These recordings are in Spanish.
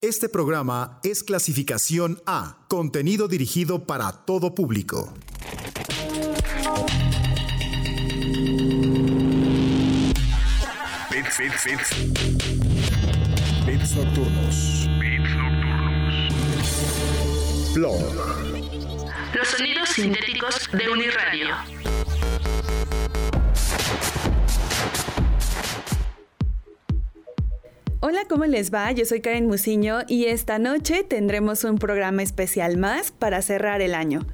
Este programa es clasificación A, contenido dirigido para todo público. Bits, bits, bits. Bits nocturnos. Bits nocturnos. Blog. Los sonidos sintéticos de Uniradio. Hola, ¿cómo les va? Yo soy Karen Musiño y esta noche tendremos un programa especial más para cerrar el año.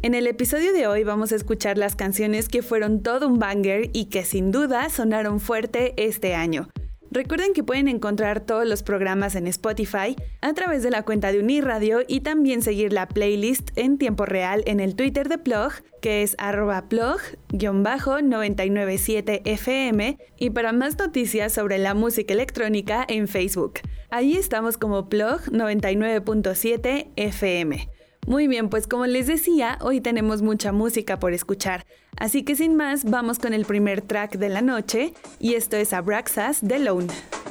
En el episodio de hoy vamos a escuchar las canciones que fueron todo un banger y que sin duda sonaron fuerte este año. Recuerden que pueden encontrar todos los programas en Spotify a través de la cuenta de Uniradio y también seguir la playlist en tiempo real en el Twitter de Plog, que es arroba plog-997fm y para más noticias sobre la música electrónica en Facebook. Ahí estamos como Plog 99.7 FM. Muy bien, pues como les decía, hoy tenemos mucha música por escuchar, así que sin más vamos con el primer track de la noche y esto es Abraxas de Lone.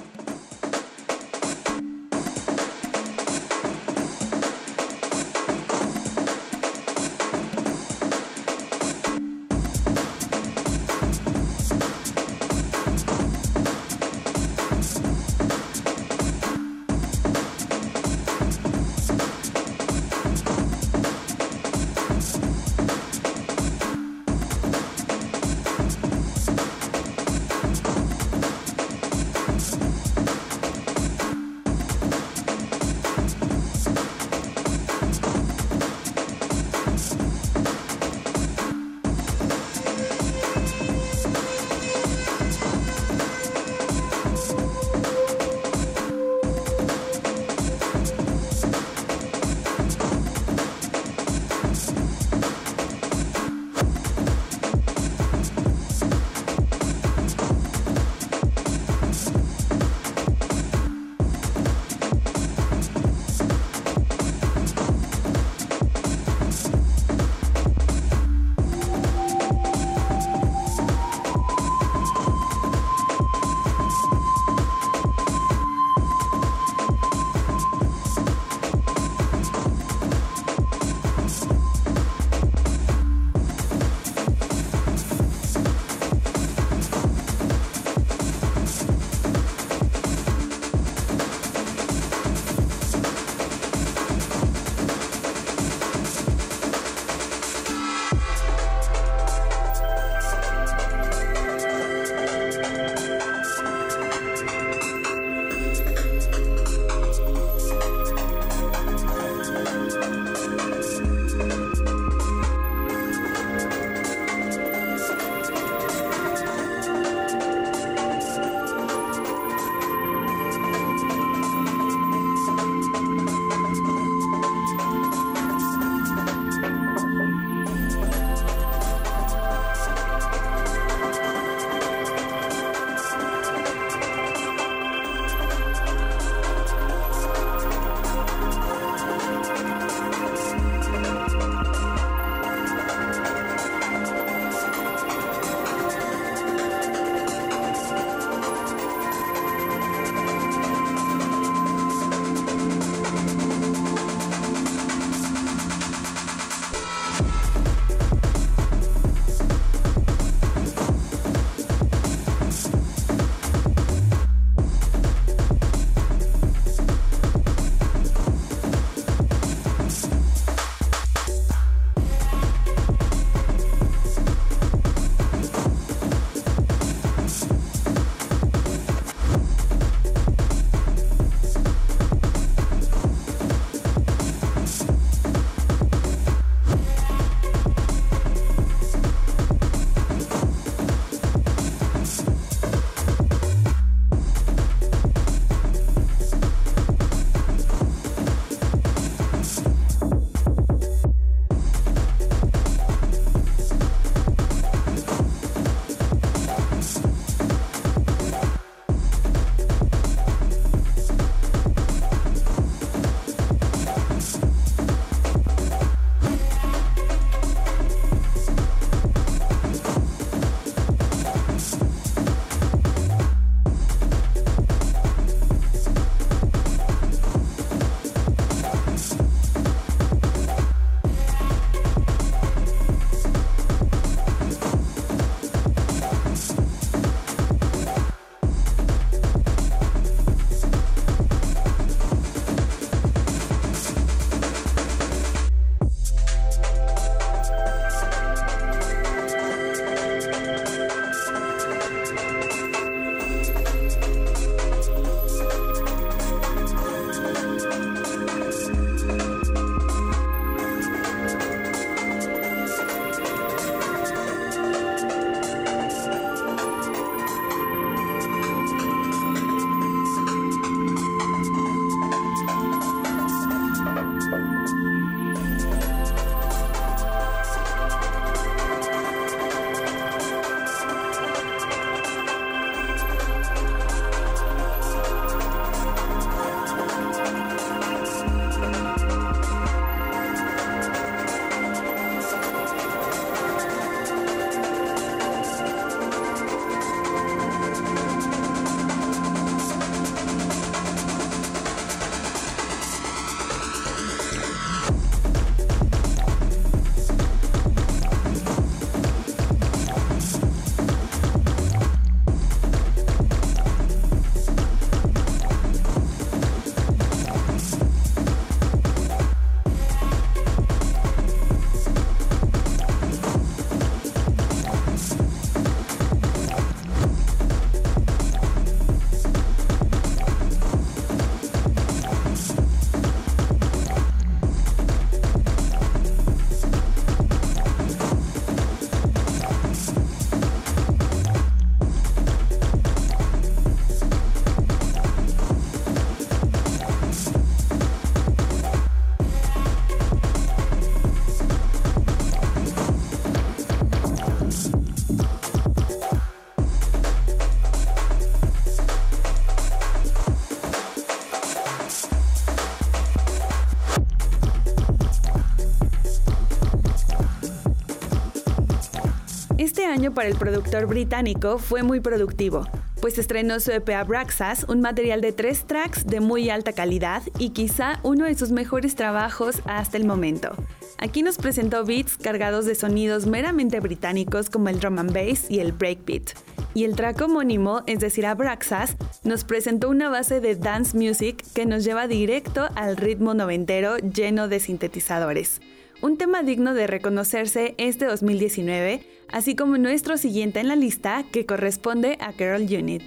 Para el productor británico fue muy productivo, pues estrenó su EP Abraxas, un material de tres tracks de muy alta calidad y quizá uno de sus mejores trabajos hasta el momento. Aquí nos presentó beats cargados de sonidos meramente británicos como el drum and bass y el breakbeat. Y el track homónimo, es decir, Abraxas, nos presentó una base de dance music que nos lleva directo al ritmo noventero lleno de sintetizadores. Un tema digno de reconocerse este 2019, así como nuestro siguiente en la lista que corresponde a Carol Unit.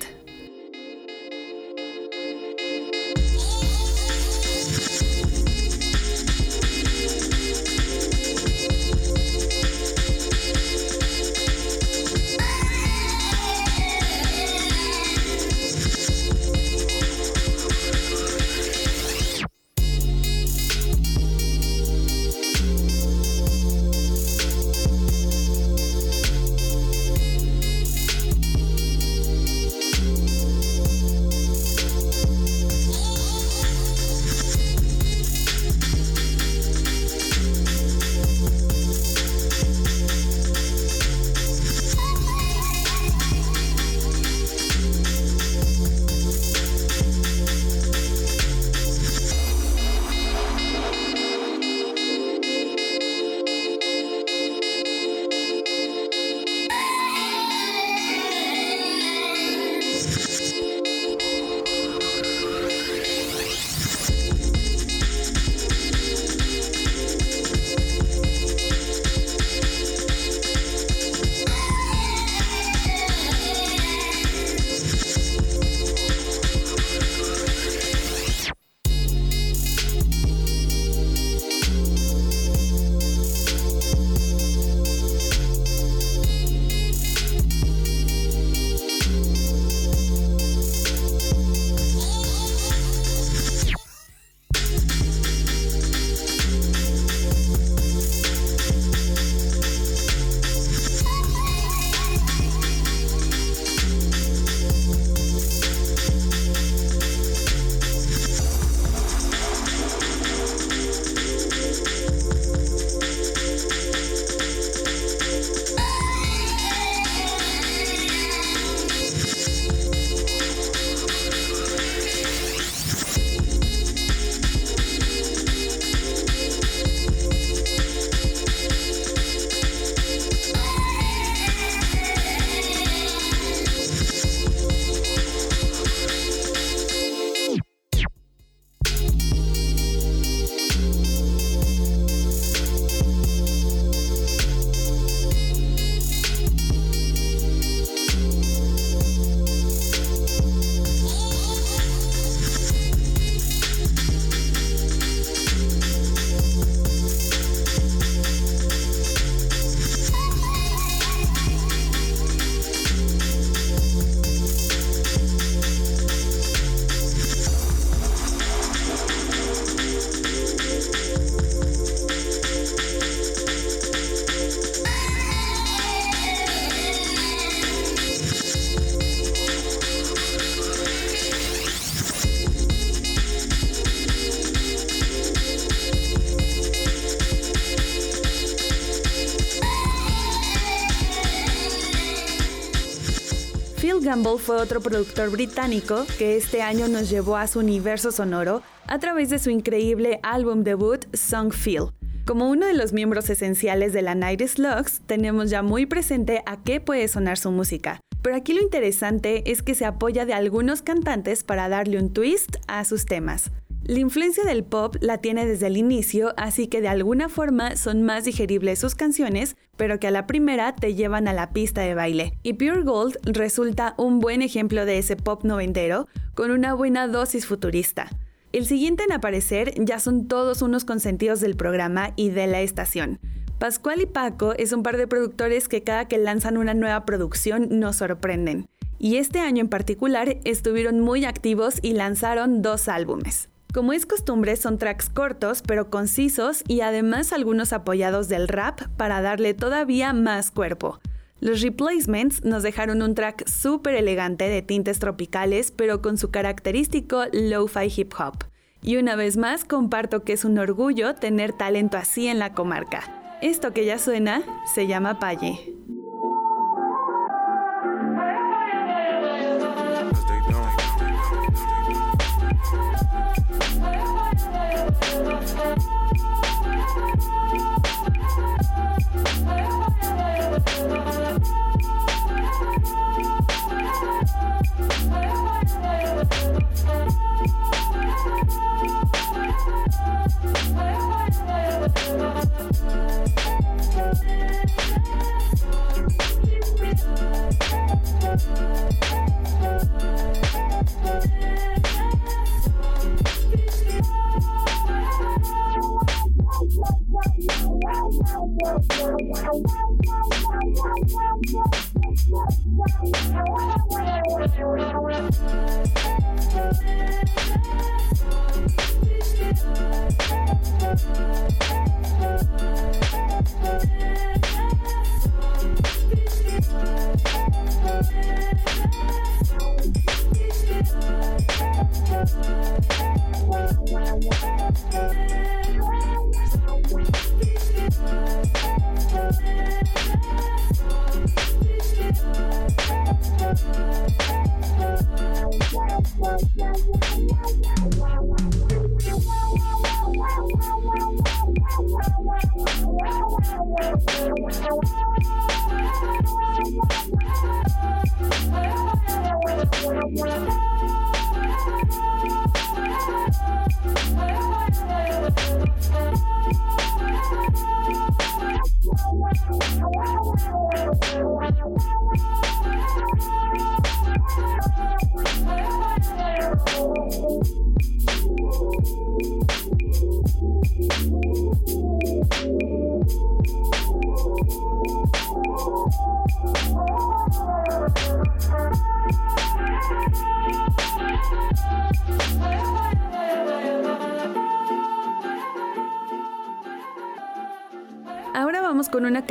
Gamble fue otro productor británico que este año nos llevó a su universo sonoro a través de su increíble álbum debut Song Feel. Como uno de los miembros esenciales de la Night Slugs, tenemos ya muy presente a qué puede sonar su música. Pero aquí lo interesante es que se apoya de algunos cantantes para darle un twist a sus temas. La influencia del pop la tiene desde el inicio, así que de alguna forma son más digeribles sus canciones, pero que a la primera te llevan a la pista de baile. Y Pure Gold resulta un buen ejemplo de ese pop noventero, con una buena dosis futurista. El siguiente en aparecer ya son todos unos consentidos del programa y de la estación. Pascual y Paco es un par de productores que cada que lanzan una nueva producción nos sorprenden. Y este año en particular estuvieron muy activos y lanzaron dos álbumes. Como es costumbre, son tracks cortos pero concisos y además algunos apoyados del rap para darle todavía más cuerpo. Los replacements nos dejaron un track súper elegante de tintes tropicales pero con su característico lo-fi hip hop. Y una vez más comparto que es un orgullo tener talento así en la comarca. Esto que ya suena se llama Palle.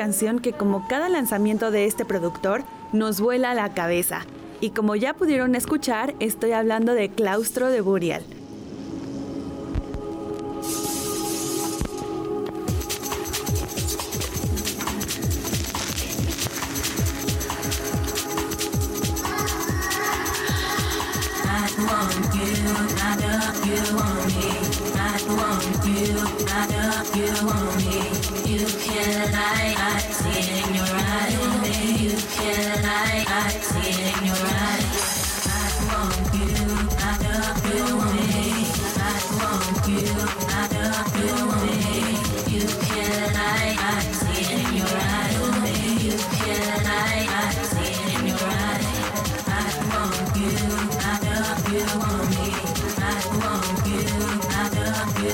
Canción que como cada lanzamiento de este productor nos vuela la cabeza. Y como ya pudieron escuchar, estoy hablando de Claustro de Burial.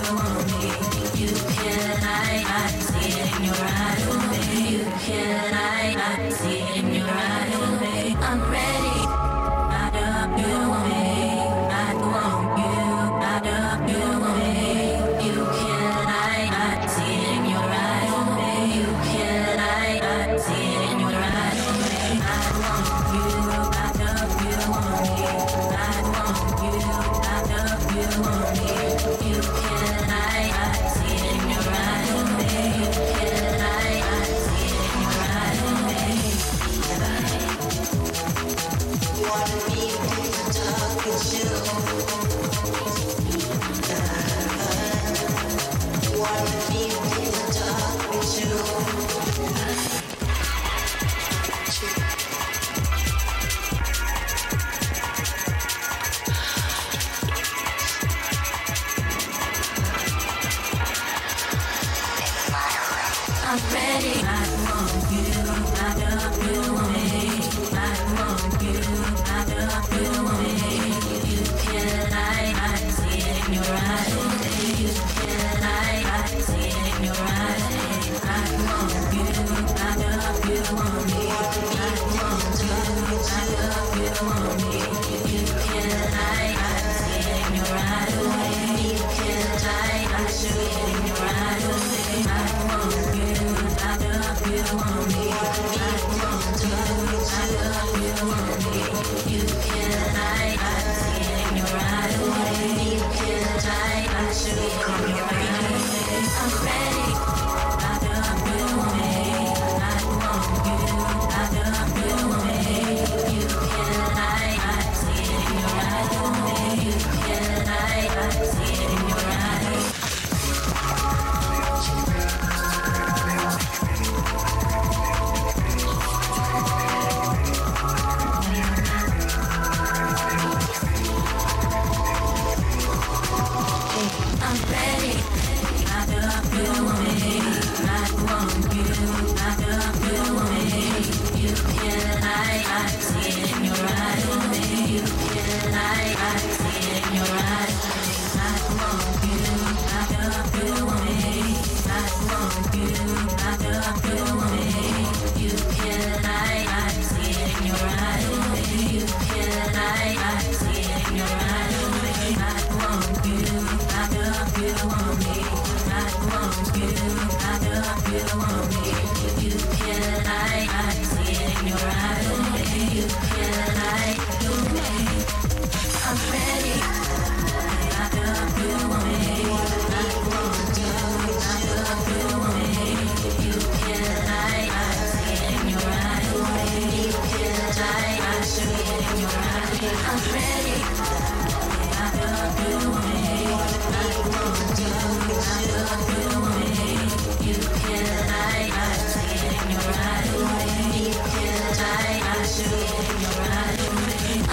Come on.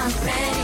my friend.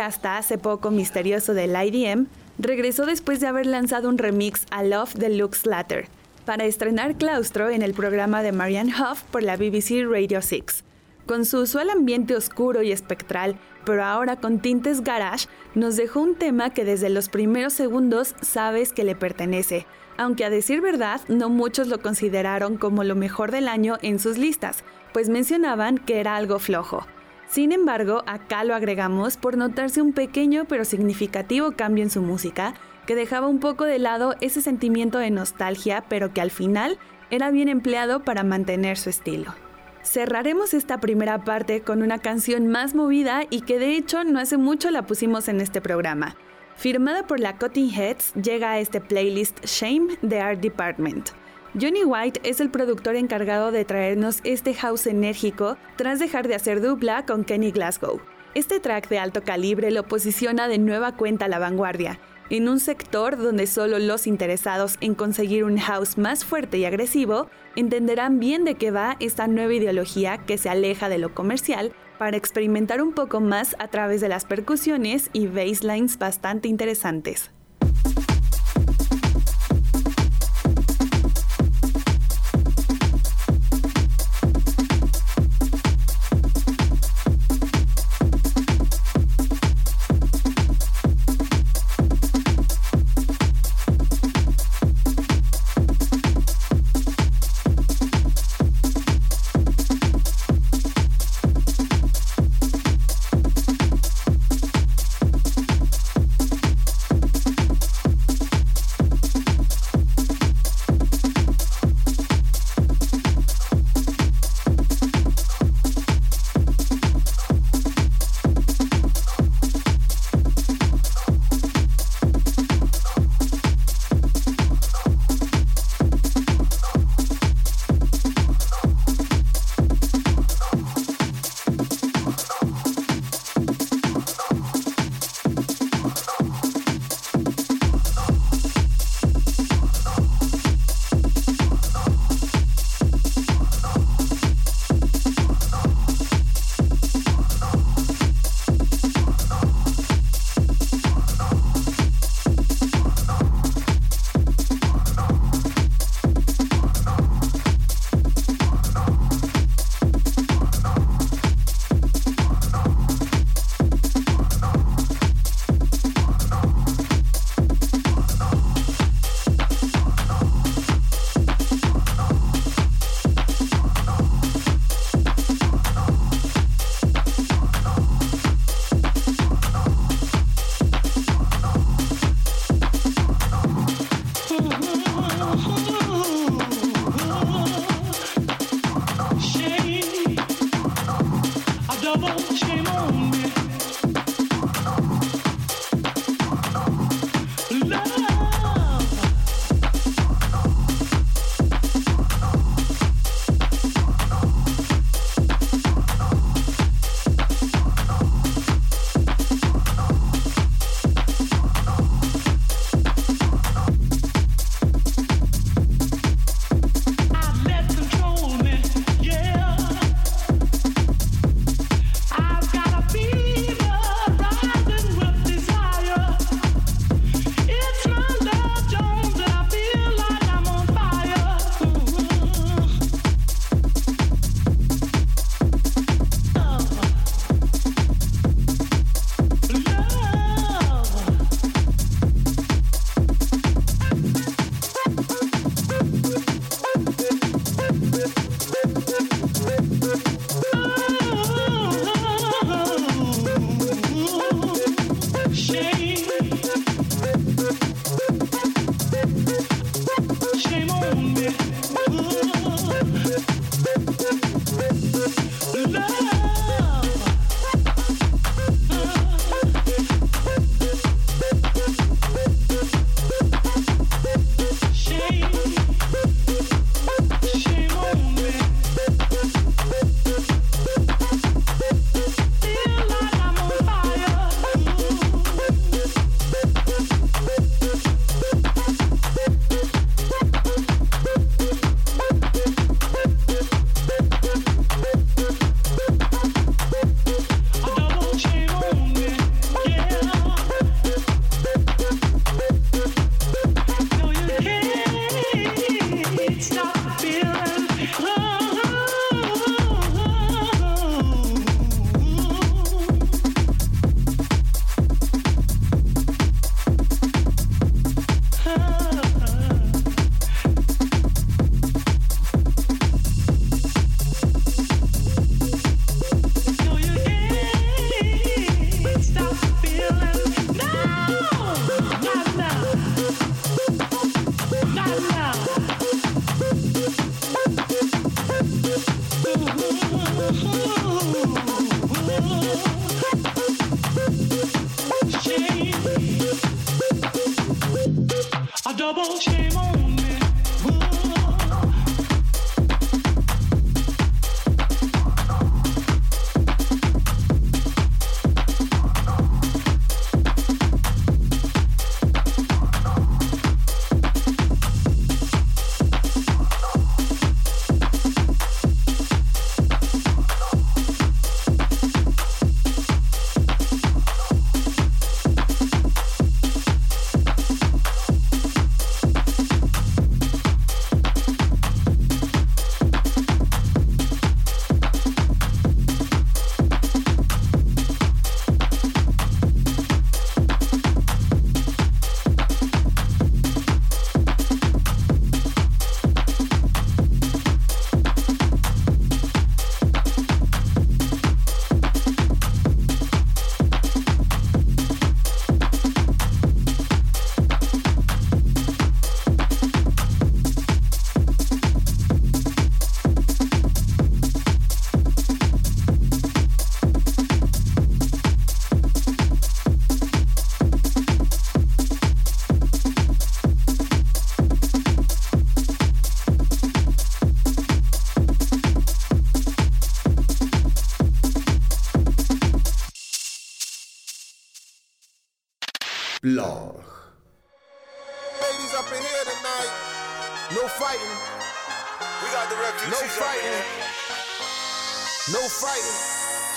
Hasta hace poco misterioso del IDM regresó después de haber lanzado un remix a Love Deluxe Latter para estrenar Claustro en el programa de Marianne Huff por la BBC Radio 6. Con su usual ambiente oscuro y espectral, pero ahora con tintes garage, nos dejó un tema que desde los primeros segundos sabes que le pertenece, aunque a decir verdad no muchos lo consideraron como lo mejor del año en sus listas, pues mencionaban que era algo flojo. Sin embargo, acá lo agregamos por notarse un pequeño pero significativo cambio en su música, que dejaba un poco de lado ese sentimiento de nostalgia, pero que al final era bien empleado para mantener su estilo. Cerraremos esta primera parte con una canción más movida y que de hecho no hace mucho la pusimos en este programa. Firmada por la Cutting Heads, llega a este playlist Shame de Art Department. Johnny White es el productor encargado de traernos este house enérgico tras dejar de hacer dupla con Kenny Glasgow. Este track de alto calibre lo posiciona de nueva cuenta a la vanguardia, en un sector donde solo los interesados en conseguir un house más fuerte y agresivo entenderán bien de qué va esta nueva ideología que se aleja de lo comercial para experimentar un poco más a través de las percusiones y basslines bastante interesantes.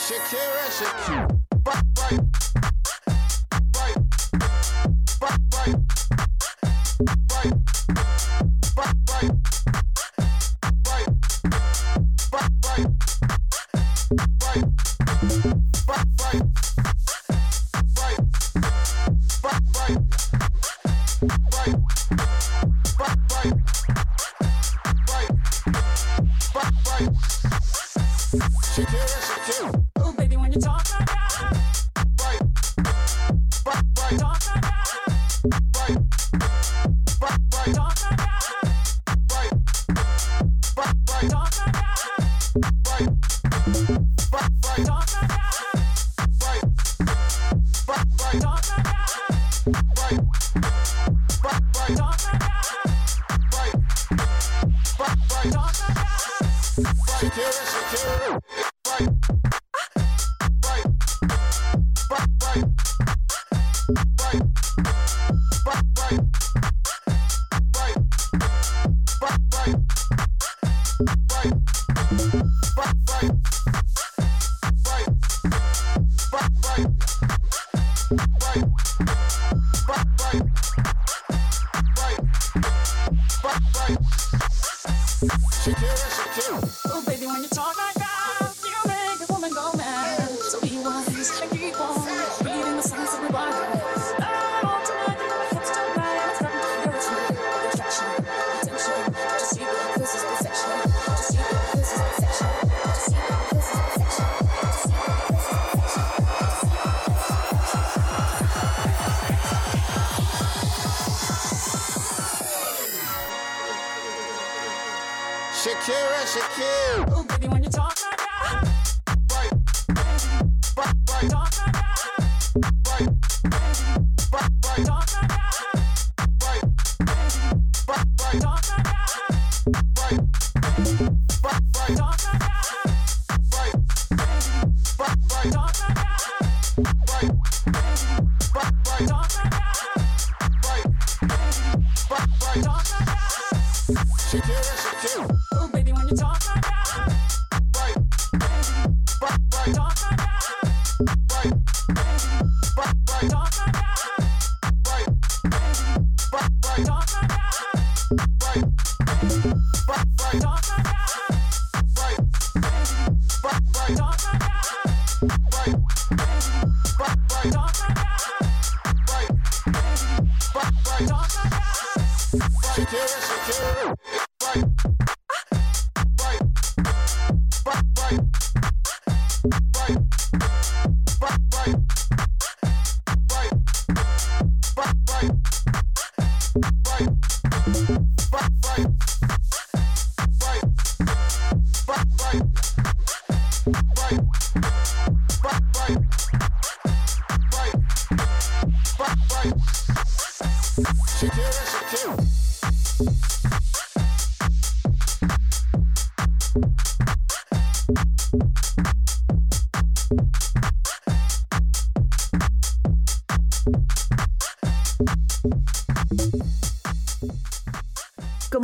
Shakira, Shakira.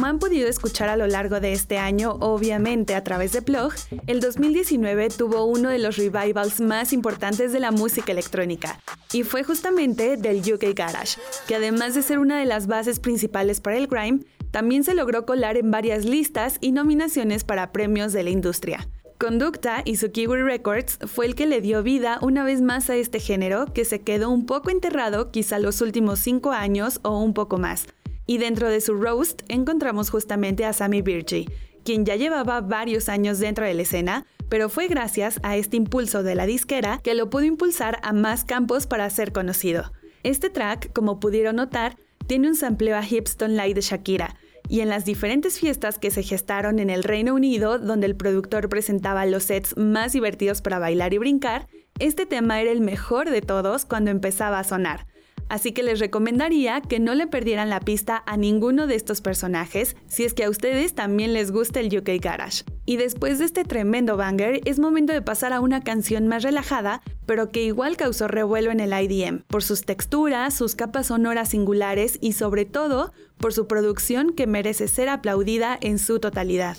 Como han podido escuchar a lo largo de este año, obviamente a través de Plug, el 2019 tuvo uno de los revivals más importantes de la música electrónica, y fue justamente del UK Garage, que además de ser una de las bases principales para el grime, también se logró colar en varias listas y nominaciones para premios de la industria. Conducta y su Kiwi Records fue el que le dio vida una vez más a este género que se quedó un poco enterrado quizá los últimos cinco años o un poco más. Y dentro de su roast encontramos justamente a Sammy Birchie, quien ya llevaba varios años dentro de la escena, pero fue gracias a este impulso de la disquera que lo pudo impulsar a más campos para ser conocido. Este track, como pudieron notar, tiene un sampleo a Hipstone Light de Shakira, y en las diferentes fiestas que se gestaron en el Reino Unido, donde el productor presentaba los sets más divertidos para bailar y brincar, este tema era el mejor de todos cuando empezaba a sonar. Así que les recomendaría que no le perdieran la pista a ninguno de estos personajes si es que a ustedes también les gusta el UK Garage. Y después de este tremendo banger, es momento de pasar a una canción más relajada, pero que igual causó revuelo en el IDM, por sus texturas, sus capas sonoras singulares y sobre todo por su producción que merece ser aplaudida en su totalidad.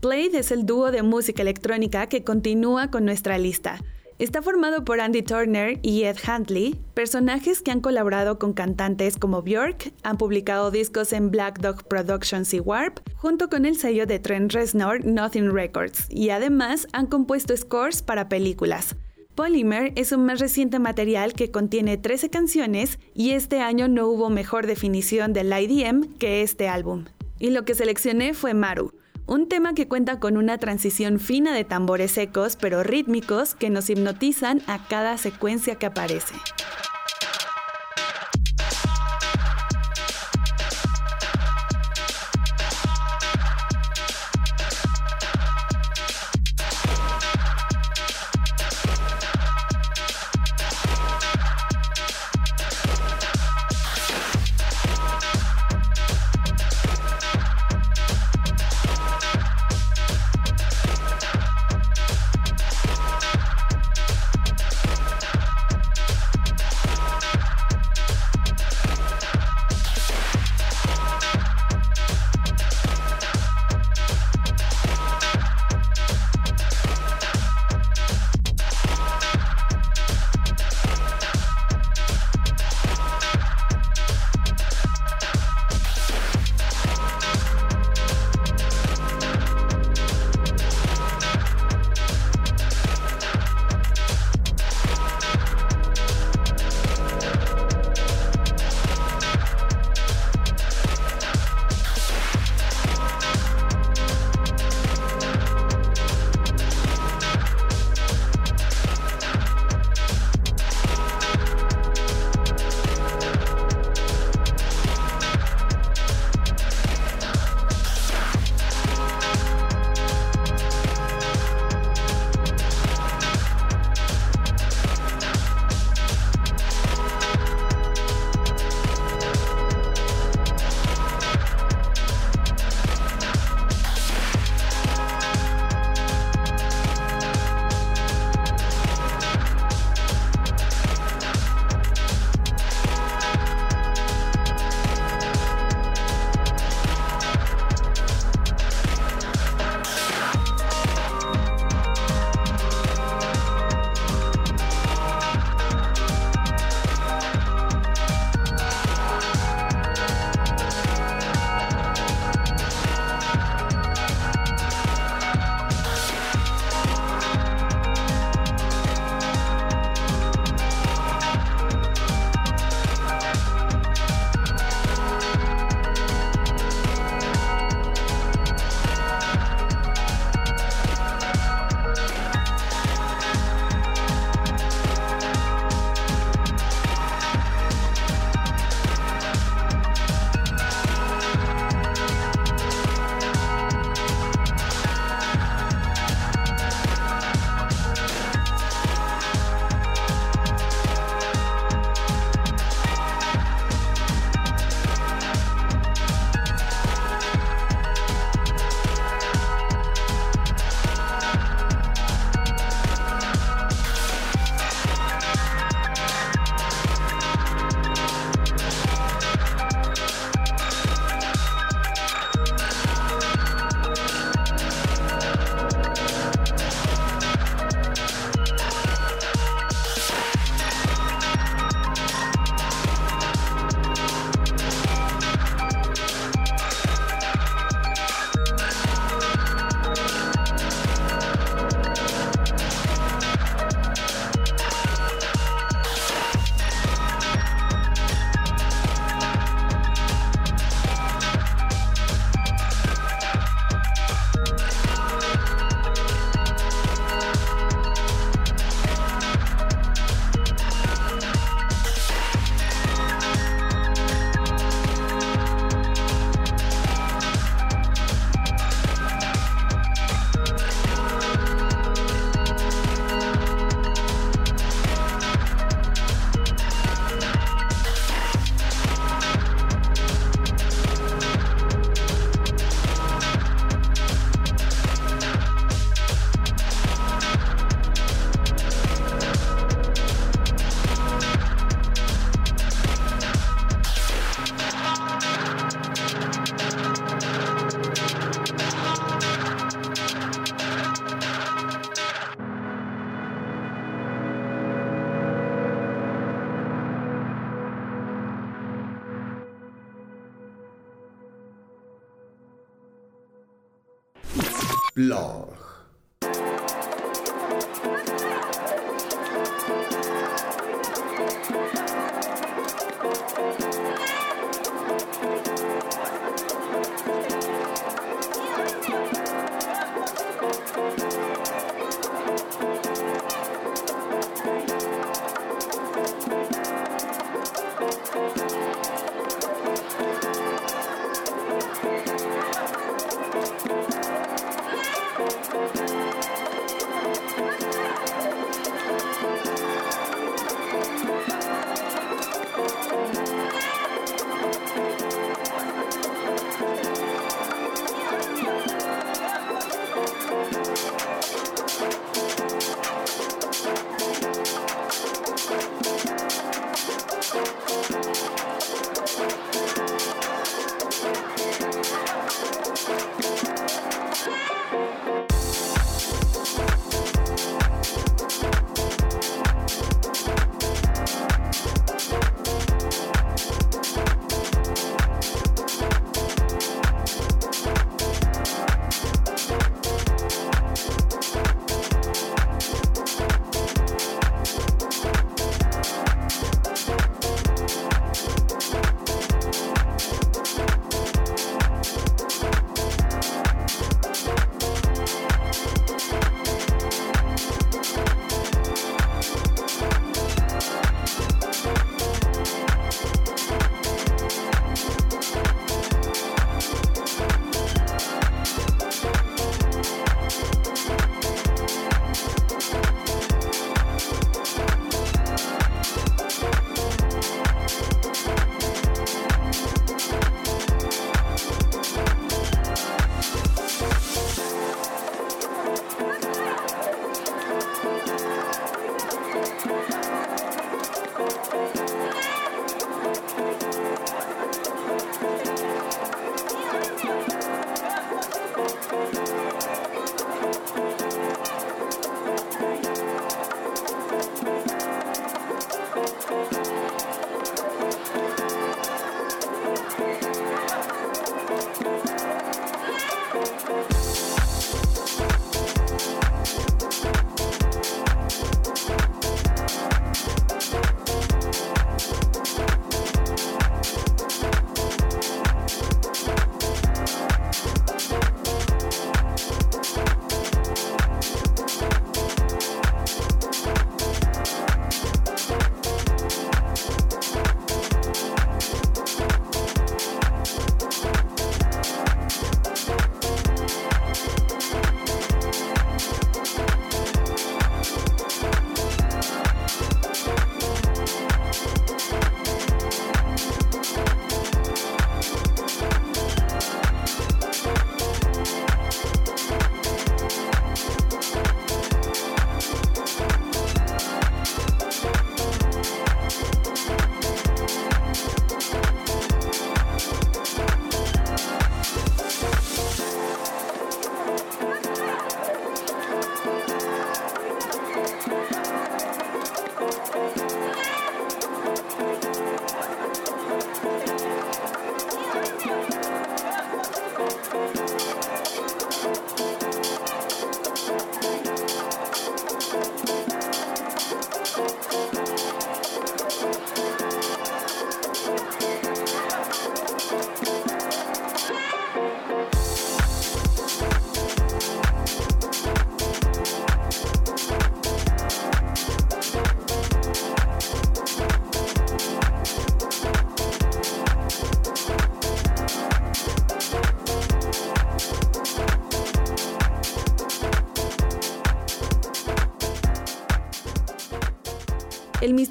Played es el dúo de música electrónica que continúa con nuestra lista. Está formado por Andy Turner y Ed Huntley, personajes que han colaborado con cantantes como Björk, han publicado discos en Black Dog Productions y Warp, junto con el sello de Trent Reznor Nothing Records, y además han compuesto scores para películas. Polymer es un más reciente material que contiene 13 canciones y este año no hubo mejor definición del IDM que este álbum. Y lo que seleccioné fue Maru, un tema que cuenta con una transición fina de tambores secos pero rítmicos que nos hipnotizan a cada secuencia que aparece.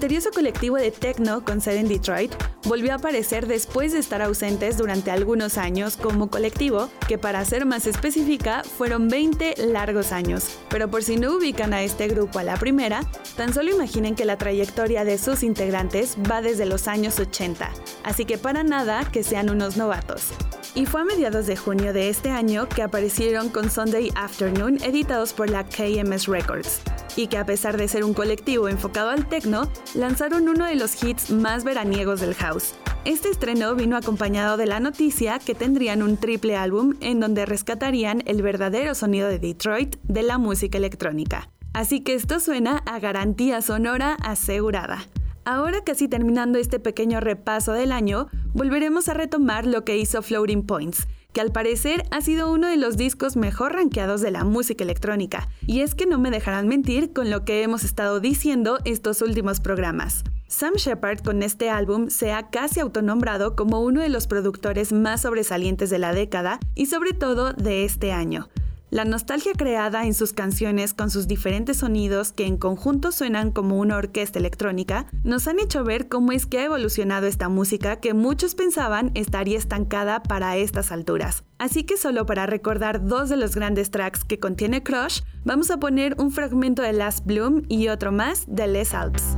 Misterioso colectivo de techno con sede en Detroit volvió a aparecer después de estar ausentes durante algunos años como colectivo, que para ser más específica fueron 20 largos años. Pero por si no ubican a este grupo a la primera, tan solo imaginen que la trayectoria de sus integrantes va desde los años 80, así que para nada que sean unos novatos. Y fue a mediados de junio de este año que aparecieron con Sunday Afternoon editados por la KMS Records. Y que a pesar de ser un colectivo enfocado al techno, lanzaron uno de los hits más veraniegos del house. Este estreno vino acompañado de la noticia que tendrían un triple álbum en donde rescatarían el verdadero sonido de Detroit de la música electrónica. Así que esto suena a garantía sonora asegurada. Ahora casi terminando este pequeño repaso del año, volveremos a retomar lo que hizo Floating Points, que al parecer ha sido uno de los discos mejor rankeados de la música electrónica, y es que no me dejarán mentir con lo que hemos estado diciendo estos últimos programas. Sam Shepard con este álbum se ha casi autonombrado como uno de los productores más sobresalientes de la década y sobre todo de este año. La nostalgia creada en sus canciones con sus diferentes sonidos que en conjunto suenan como una orquesta electrónica, nos han hecho ver cómo es que ha evolucionado esta música que muchos pensaban estaría estancada para estas alturas. Así que solo para recordar dos de los grandes tracks que contiene Crush, vamos a poner un fragmento de Last Bloom y otro más de Les Alps.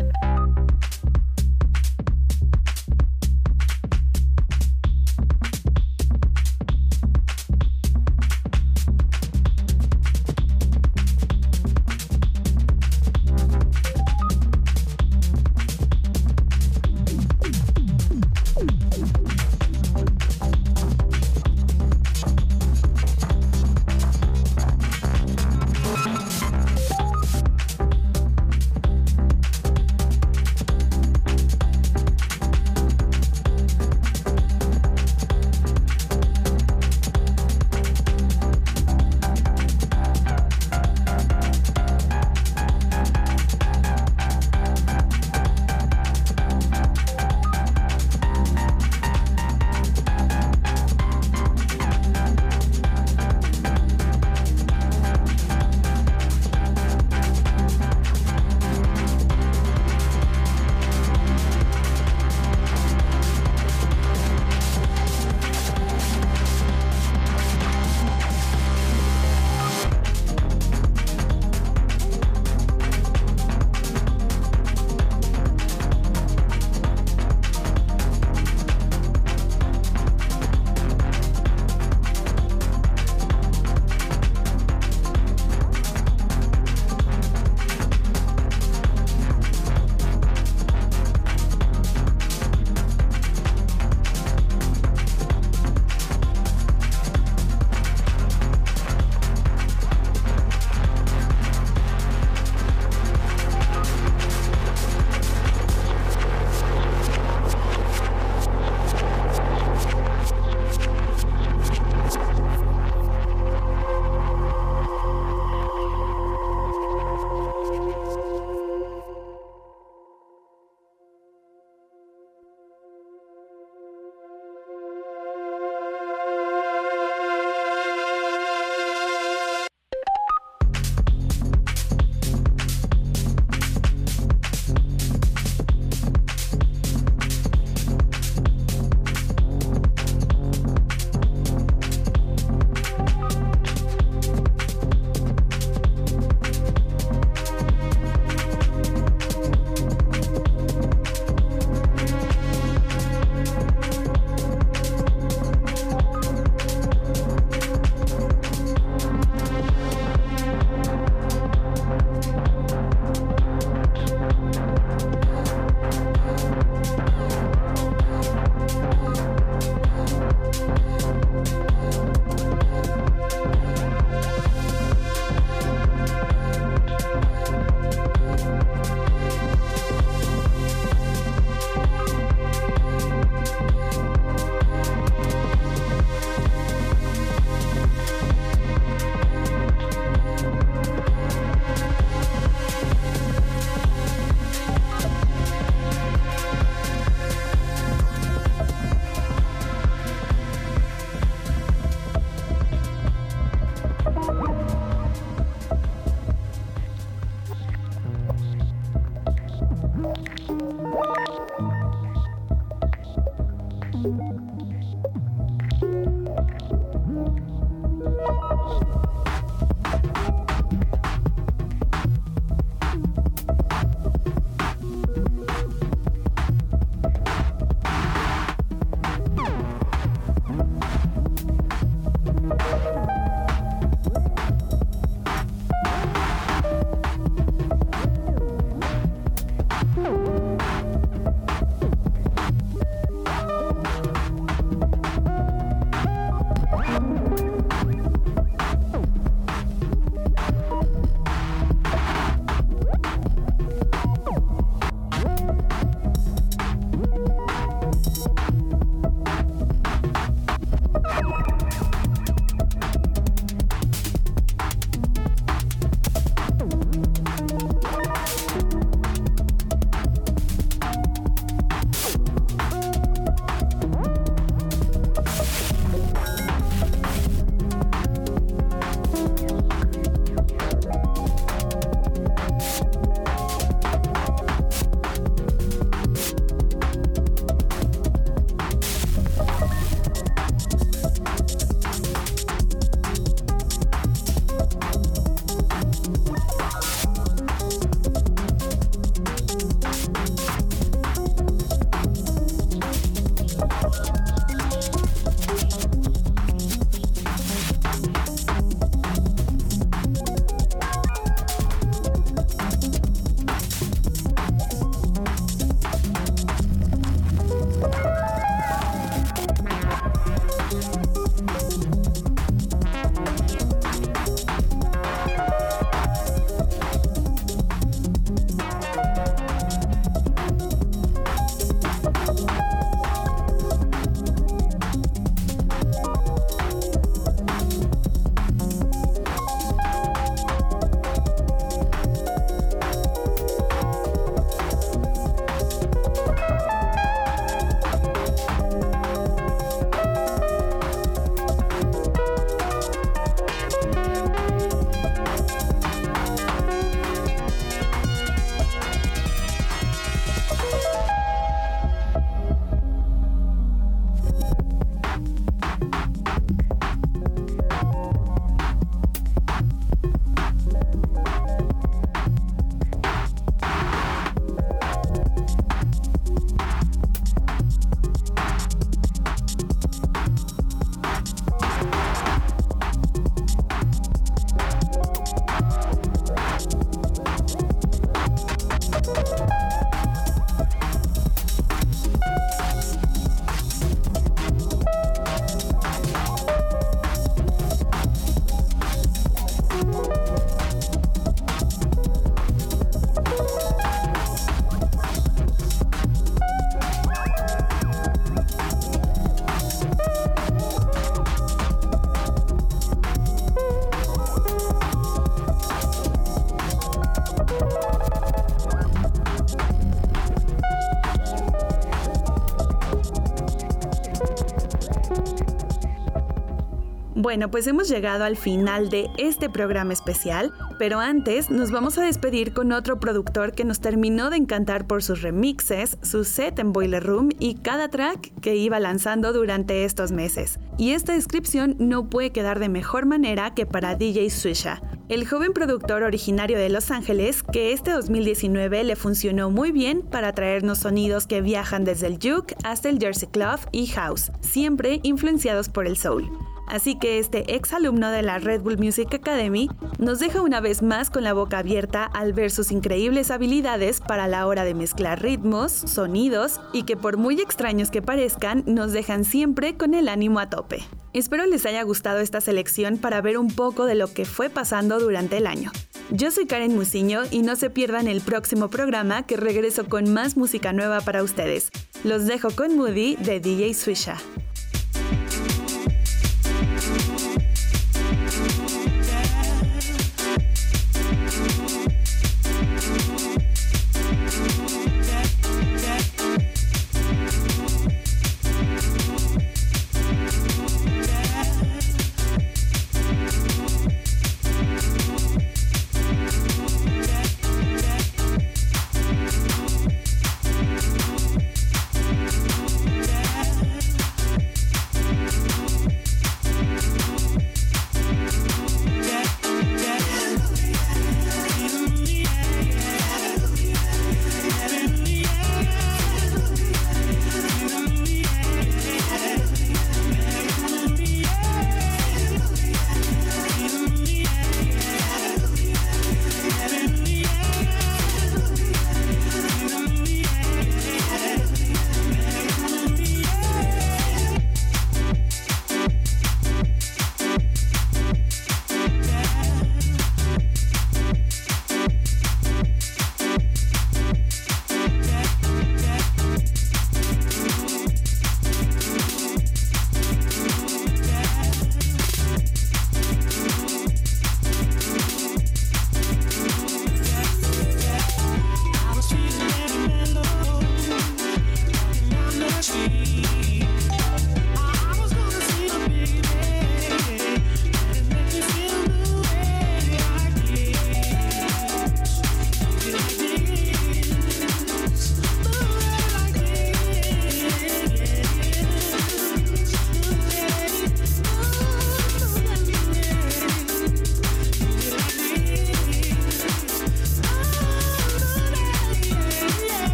Bueno, pues hemos llegado al final de este programa especial, pero antes nos vamos a despedir con otro productor que nos terminó de encantar por sus remixes, su set en Boiler Room y cada track que iba lanzando durante estos meses. Y esta descripción no puede quedar de mejor manera que para DJ Swisha, el joven productor originario de Los Ángeles que este 2019 le funcionó muy bien para traernos sonidos que viajan desde el juke hasta el Jersey Club y House, siempre influenciados por el soul. Así que este ex alumno de la Red Bull Music Academy nos deja una vez más con la boca abierta al ver sus increíbles habilidades para la hora de mezclar ritmos, sonidos y que por muy extraños que parezcan, nos dejan siempre con el ánimo a tope. Espero les haya gustado esta selección para ver un poco de lo que fue pasando durante el año. Yo soy Karen Musiño y no se pierdan el próximo programa que regreso con más música nueva para ustedes. Los dejo con Moody de DJ Swisha.